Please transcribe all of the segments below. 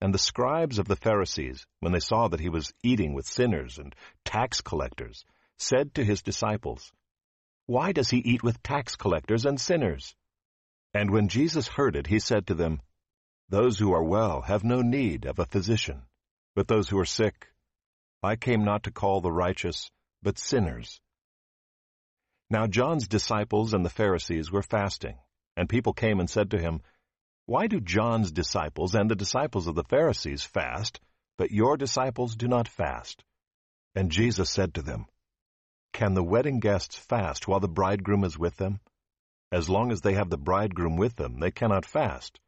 And the scribes of the Pharisees, when they saw that he was eating with sinners and tax collectors, said to his disciples, Why does he eat with tax collectors and sinners? And when Jesus heard it, he said to them, Those who are well have no need of a physician, but those who are sick. I came not to call the righteous, but sinners. Now John's disciples and the Pharisees were fasting, and people came and said to him, why do John's disciples and the disciples of the Pharisees fast, but your disciples do not fast? And Jesus said to them, Can the wedding guests fast while the bridegroom is with them? As long as they have the bridegroom with them, they cannot fast.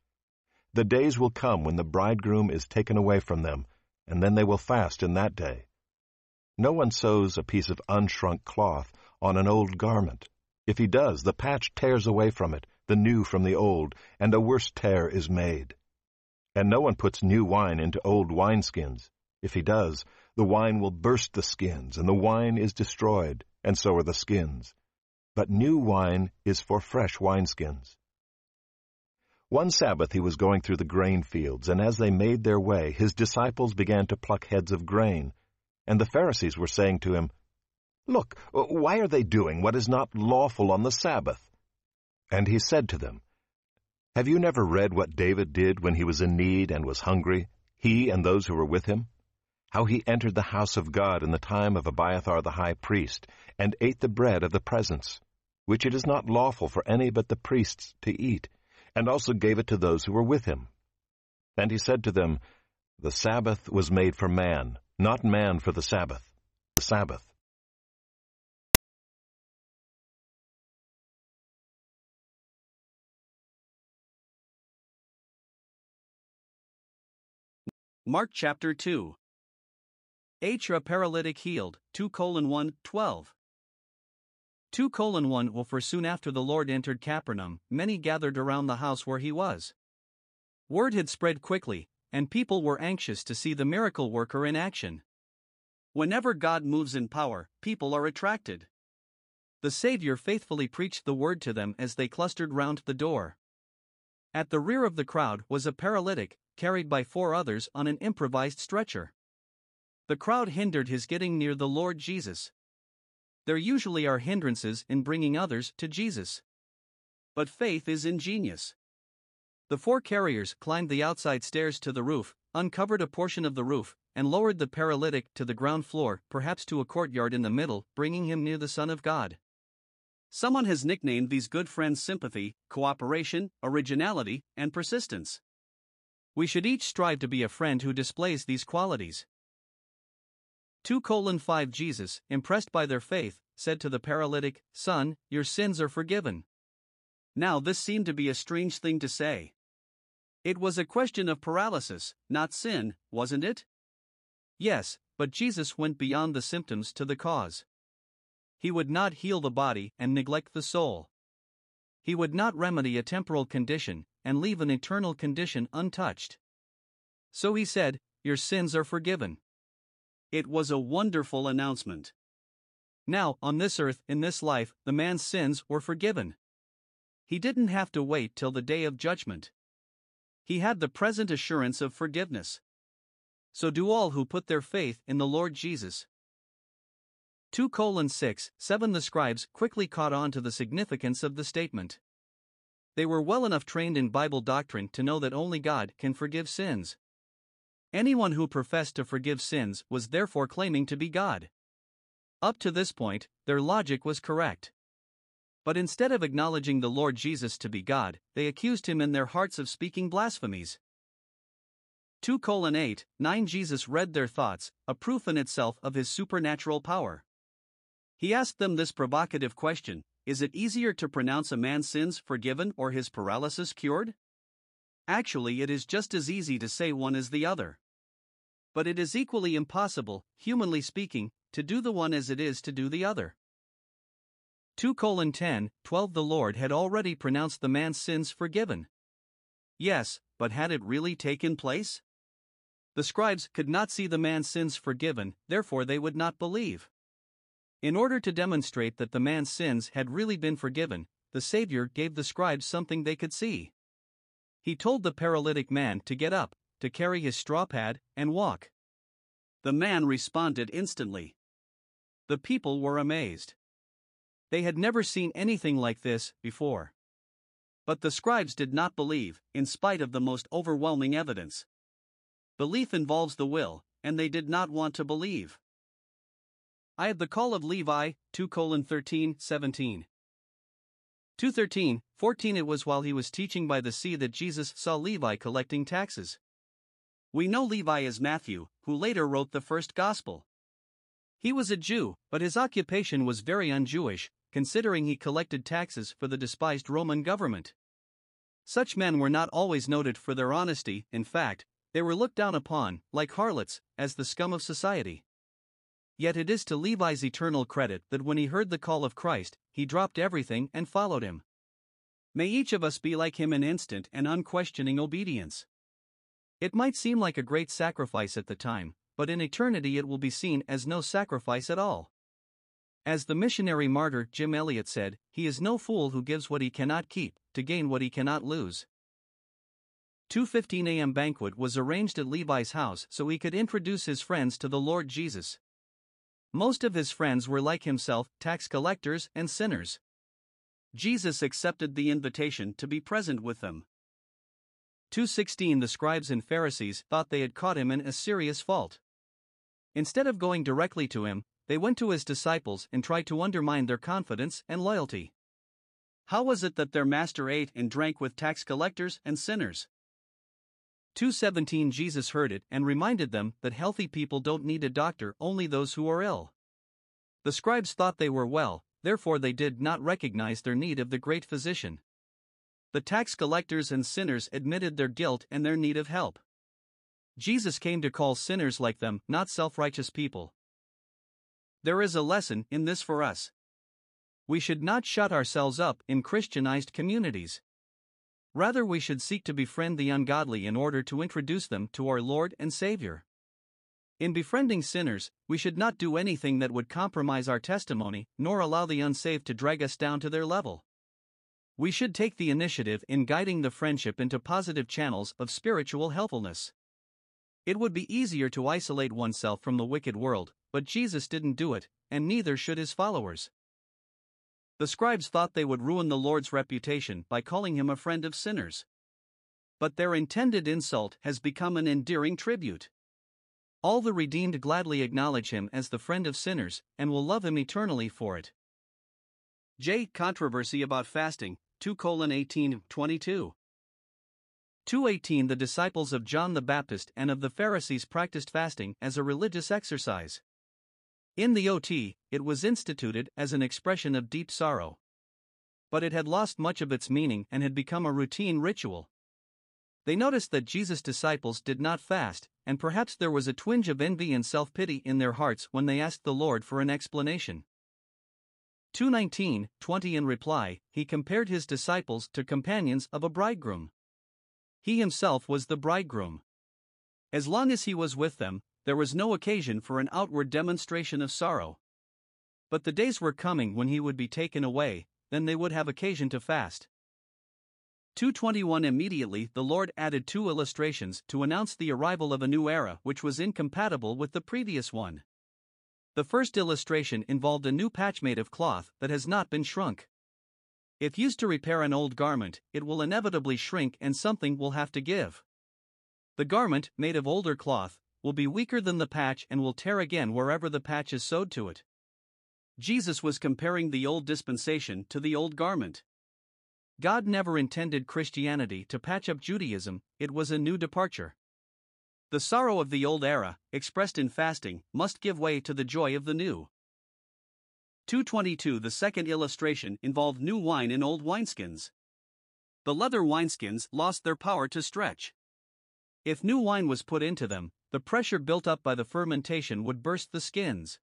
The days will come when the bridegroom is taken away from them, and then they will fast in that day. No one sews a piece of unshrunk cloth on an old garment. If he does, the patch tears away from it, the new from the old, and a worse tear is made. And no one puts new wine into old wineskins. If he does, the wine will burst the skins, and the wine is destroyed, and so are the skins. But new wine is for fresh wineskins. One Sabbath he was going through the grain fields, and as they made their way, his disciples began to pluck heads of grain. And the Pharisees were saying to him, Look, why are they doing what is not lawful on the Sabbath? And he said to them, Have you never read what David did when he was in need and was hungry, he and those who were with him? How he entered the house of God in the time of Abiathar the high priest, and ate the bread of the presence, which it is not lawful for any but the priests to eat, and also gave it to those who were with him. And he said to them, The Sabbath was made for man, not man for the Sabbath. The Sabbath Mark chapter 2. H. A paralytic healed, 2 colon 1, 12. 2 colon 1 Well, for soon after the Lord entered Capernaum, many gathered around the house where he was. Word had spread quickly, and people were anxious to see the miracle worker in action. Whenever God moves in power, people are attracted. The Savior faithfully preached the word to them as they clustered round the door. At the rear of the crowd was a paralytic, carried by four others on an improvised stretcher. The crowd hindered his getting near the Lord Jesus. There usually are hindrances in bringing others to Jesus. But faith is ingenious. The four carriers climbed the outside stairs to the roof, uncovered a portion of the roof, and lowered the paralytic to the ground floor, perhaps to a courtyard in the middle, bringing him near the Son of God. Someone has nicknamed these good friends sympathy, cooperation, originality, and persistence. We should each strive to be a friend who displays these qualities. 2 5 Jesus, impressed by their faith, said to the paralytic, Son, your sins are forgiven. Now, this seemed to be a strange thing to say. It was a question of paralysis, not sin, wasn't it? Yes, but Jesus went beyond the symptoms to the cause. He would not heal the body and neglect the soul. He would not remedy a temporal condition and leave an eternal condition untouched. So he said, Your sins are forgiven. It was a wonderful announcement. Now, on this earth, in this life, the man's sins were forgiven. He didn't have to wait till the day of judgment. He had the present assurance of forgiveness. So do all who put their faith in the Lord Jesus. 2 colon 6 7 The scribes quickly caught on to the significance of the statement. They were well enough trained in Bible doctrine to know that only God can forgive sins. Anyone who professed to forgive sins was therefore claiming to be God. Up to this point, their logic was correct. But instead of acknowledging the Lord Jesus to be God, they accused him in their hearts of speaking blasphemies. 2 8 9 Jesus read their thoughts, a proof in itself of his supernatural power. He asked them this provocative question Is it easier to pronounce a man's sins forgiven or his paralysis cured? Actually, it is just as easy to say one as the other. But it is equally impossible, humanly speaking, to do the one as it is to do the other. 2 10 12 The Lord had already pronounced the man's sins forgiven. Yes, but had it really taken place? The scribes could not see the man's sins forgiven, therefore they would not believe. In order to demonstrate that the man's sins had really been forgiven, the Savior gave the scribes something they could see. He told the paralytic man to get up, to carry his straw pad, and walk. The man responded instantly. The people were amazed. They had never seen anything like this before. But the scribes did not believe, in spite of the most overwhelming evidence. Belief involves the will, and they did not want to believe. I had the call of Levi, 2 13, 17. 213, 14 It was while he was teaching by the sea that Jesus saw Levi collecting taxes. We know Levi as Matthew, who later wrote the first gospel. He was a Jew, but his occupation was very un Jewish, considering he collected taxes for the despised Roman government. Such men were not always noted for their honesty, in fact, they were looked down upon, like harlots, as the scum of society. Yet it is to Levi's eternal credit that when he heard the call of Christ, he dropped everything and followed him. May each of us be like him in instant and unquestioning obedience. It might seem like a great sacrifice at the time, but in eternity it will be seen as no sacrifice at all. As the missionary martyr Jim Elliot said, he is no fool who gives what he cannot keep, to gain what he cannot lose. 2:15 a.m. banquet was arranged at Levi's house so he could introduce his friends to the Lord Jesus. Most of his friends were like himself, tax collectors and sinners. Jesus accepted the invitation to be present with them. 216 The scribes and Pharisees thought they had caught him in a serious fault. Instead of going directly to him, they went to his disciples and tried to undermine their confidence and loyalty. How was it that their master ate and drank with tax collectors and sinners? 217 Jesus heard it and reminded them that healthy people don't need a doctor, only those who are ill. The scribes thought they were well, therefore they did not recognize their need of the great physician. The tax collectors and sinners admitted their guilt and their need of help. Jesus came to call sinners like them, not self righteous people. There is a lesson in this for us. We should not shut ourselves up in Christianized communities. Rather, we should seek to befriend the ungodly in order to introduce them to our Lord and Savior. In befriending sinners, we should not do anything that would compromise our testimony, nor allow the unsaved to drag us down to their level. We should take the initiative in guiding the friendship into positive channels of spiritual helpfulness. It would be easier to isolate oneself from the wicked world, but Jesus didn't do it, and neither should his followers. The scribes thought they would ruin the Lord's reputation by calling him a friend of sinners. But their intended insult has become an endearing tribute. All the redeemed gladly acknowledge him as the friend of sinners and will love him eternally for it. J. Controversy about fasting, 2 18 22. 218 The disciples of John the Baptist and of the Pharisees practiced fasting as a religious exercise. In the OT, it was instituted as an expression of deep sorrow. But it had lost much of its meaning and had become a routine ritual. They noticed that Jesus' disciples did not fast, and perhaps there was a twinge of envy and self pity in their hearts when they asked the Lord for an explanation. 219 20 In reply, he compared his disciples to companions of a bridegroom. He himself was the bridegroom. As long as he was with them, there was no occasion for an outward demonstration of sorrow. But the days were coming when he would be taken away, then they would have occasion to fast. 221 Immediately the Lord added two illustrations to announce the arrival of a new era which was incompatible with the previous one. The first illustration involved a new patch made of cloth that has not been shrunk. If used to repair an old garment, it will inevitably shrink and something will have to give. The garment, made of older cloth, will be weaker than the patch and will tear again wherever the patch is sewed to it. Jesus was comparing the old dispensation to the old garment. God never intended Christianity to patch up Judaism, it was a new departure. The sorrow of the old era, expressed in fasting, must give way to the joy of the new. 222 The second illustration involved new wine in old wineskins. The leather wineskins lost their power to stretch. If new wine was put into them, the pressure built up by the fermentation would burst the skins.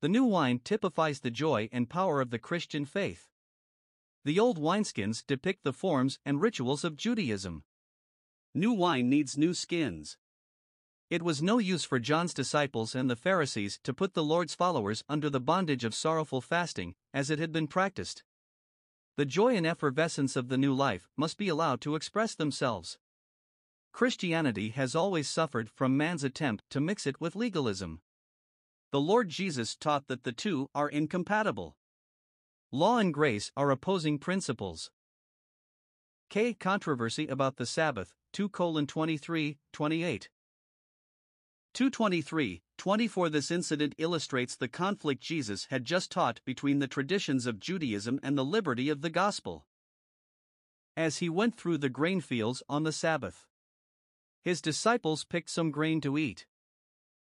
The new wine typifies the joy and power of the Christian faith. The old wineskins depict the forms and rituals of Judaism. New wine needs new skins. It was no use for John's disciples and the Pharisees to put the Lord's followers under the bondage of sorrowful fasting, as it had been practiced. The joy and effervescence of the new life must be allowed to express themselves. Christianity has always suffered from man's attempt to mix it with legalism. The Lord Jesus taught that the two are incompatible. Law and grace are opposing principles. K. Controversy about the Sabbath, 2 23, 28. 223 24 This incident illustrates the conflict Jesus had just taught between the traditions of Judaism and the liberty of the gospel. As he went through the grain fields on the Sabbath, his disciples picked some grain to eat.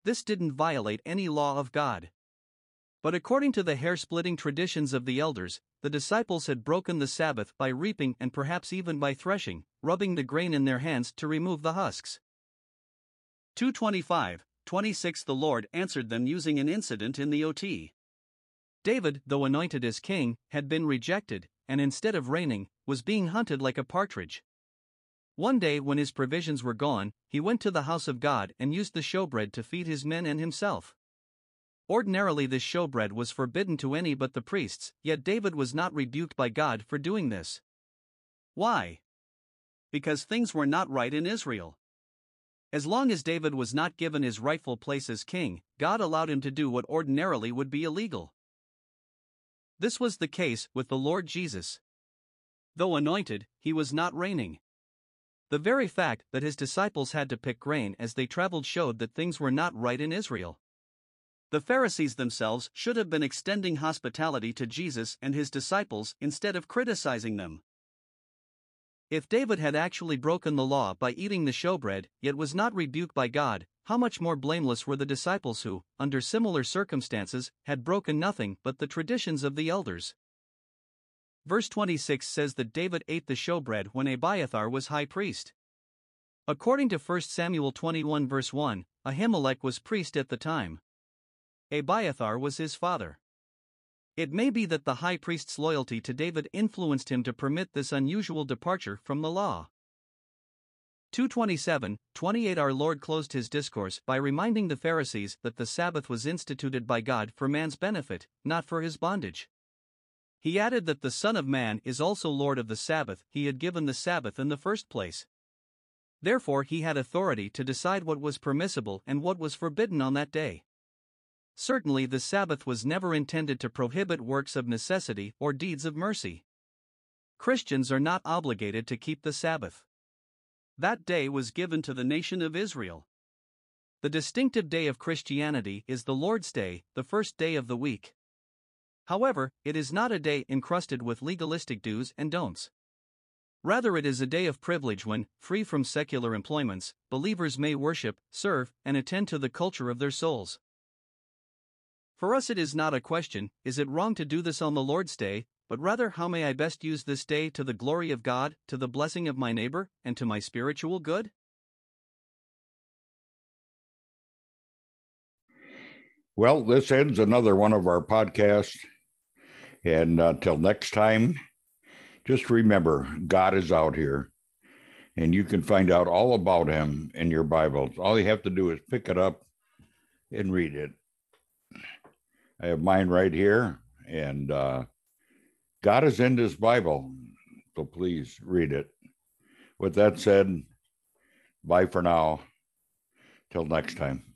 This didn't violate any law of God. But according to the hair splitting traditions of the elders, the disciples had broken the Sabbath by reaping and perhaps even by threshing, rubbing the grain in their hands to remove the husks. 225, 26 The Lord answered them using an incident in the OT. David, though anointed as king, had been rejected, and instead of reigning, was being hunted like a partridge. One day, when his provisions were gone, he went to the house of God and used the showbread to feed his men and himself. Ordinarily, this showbread was forbidden to any but the priests, yet David was not rebuked by God for doing this. Why? Because things were not right in Israel. As long as David was not given his rightful place as king, God allowed him to do what ordinarily would be illegal. This was the case with the Lord Jesus. Though anointed, he was not reigning. The very fact that his disciples had to pick grain as they traveled showed that things were not right in Israel. The Pharisees themselves should have been extending hospitality to Jesus and his disciples instead of criticizing them. If David had actually broken the law by eating the showbread, yet was not rebuked by God, how much more blameless were the disciples who, under similar circumstances, had broken nothing but the traditions of the elders. Verse 26 says that David ate the showbread when Abiathar was high priest. According to 1 Samuel 21 verse 1, Ahimelech was priest at the time. Abiathar was his father. It may be that the high priest's loyalty to David influenced him to permit this unusual departure from the law. 227, 28 Our Lord closed his discourse by reminding the Pharisees that the Sabbath was instituted by God for man's benefit, not for his bondage. He added that the Son of Man is also Lord of the Sabbath, he had given the Sabbath in the first place. Therefore, he had authority to decide what was permissible and what was forbidden on that day. Certainly, the Sabbath was never intended to prohibit works of necessity or deeds of mercy. Christians are not obligated to keep the Sabbath. That day was given to the nation of Israel. The distinctive day of Christianity is the Lord's Day, the first day of the week. However, it is not a day encrusted with legalistic do's and don'ts. Rather, it is a day of privilege when, free from secular employments, believers may worship, serve, and attend to the culture of their souls. For us, it is not a question is it wrong to do this on the Lord's Day, but rather how may I best use this day to the glory of God, to the blessing of my neighbor, and to my spiritual good? Well, this ends another one of our podcasts. And until uh, next time, just remember God is out here and you can find out all about him in your Bibles. All you have to do is pick it up and read it. I have mine right here, and uh, God is in this Bible, so please read it. With that said, bye for now. Till next time.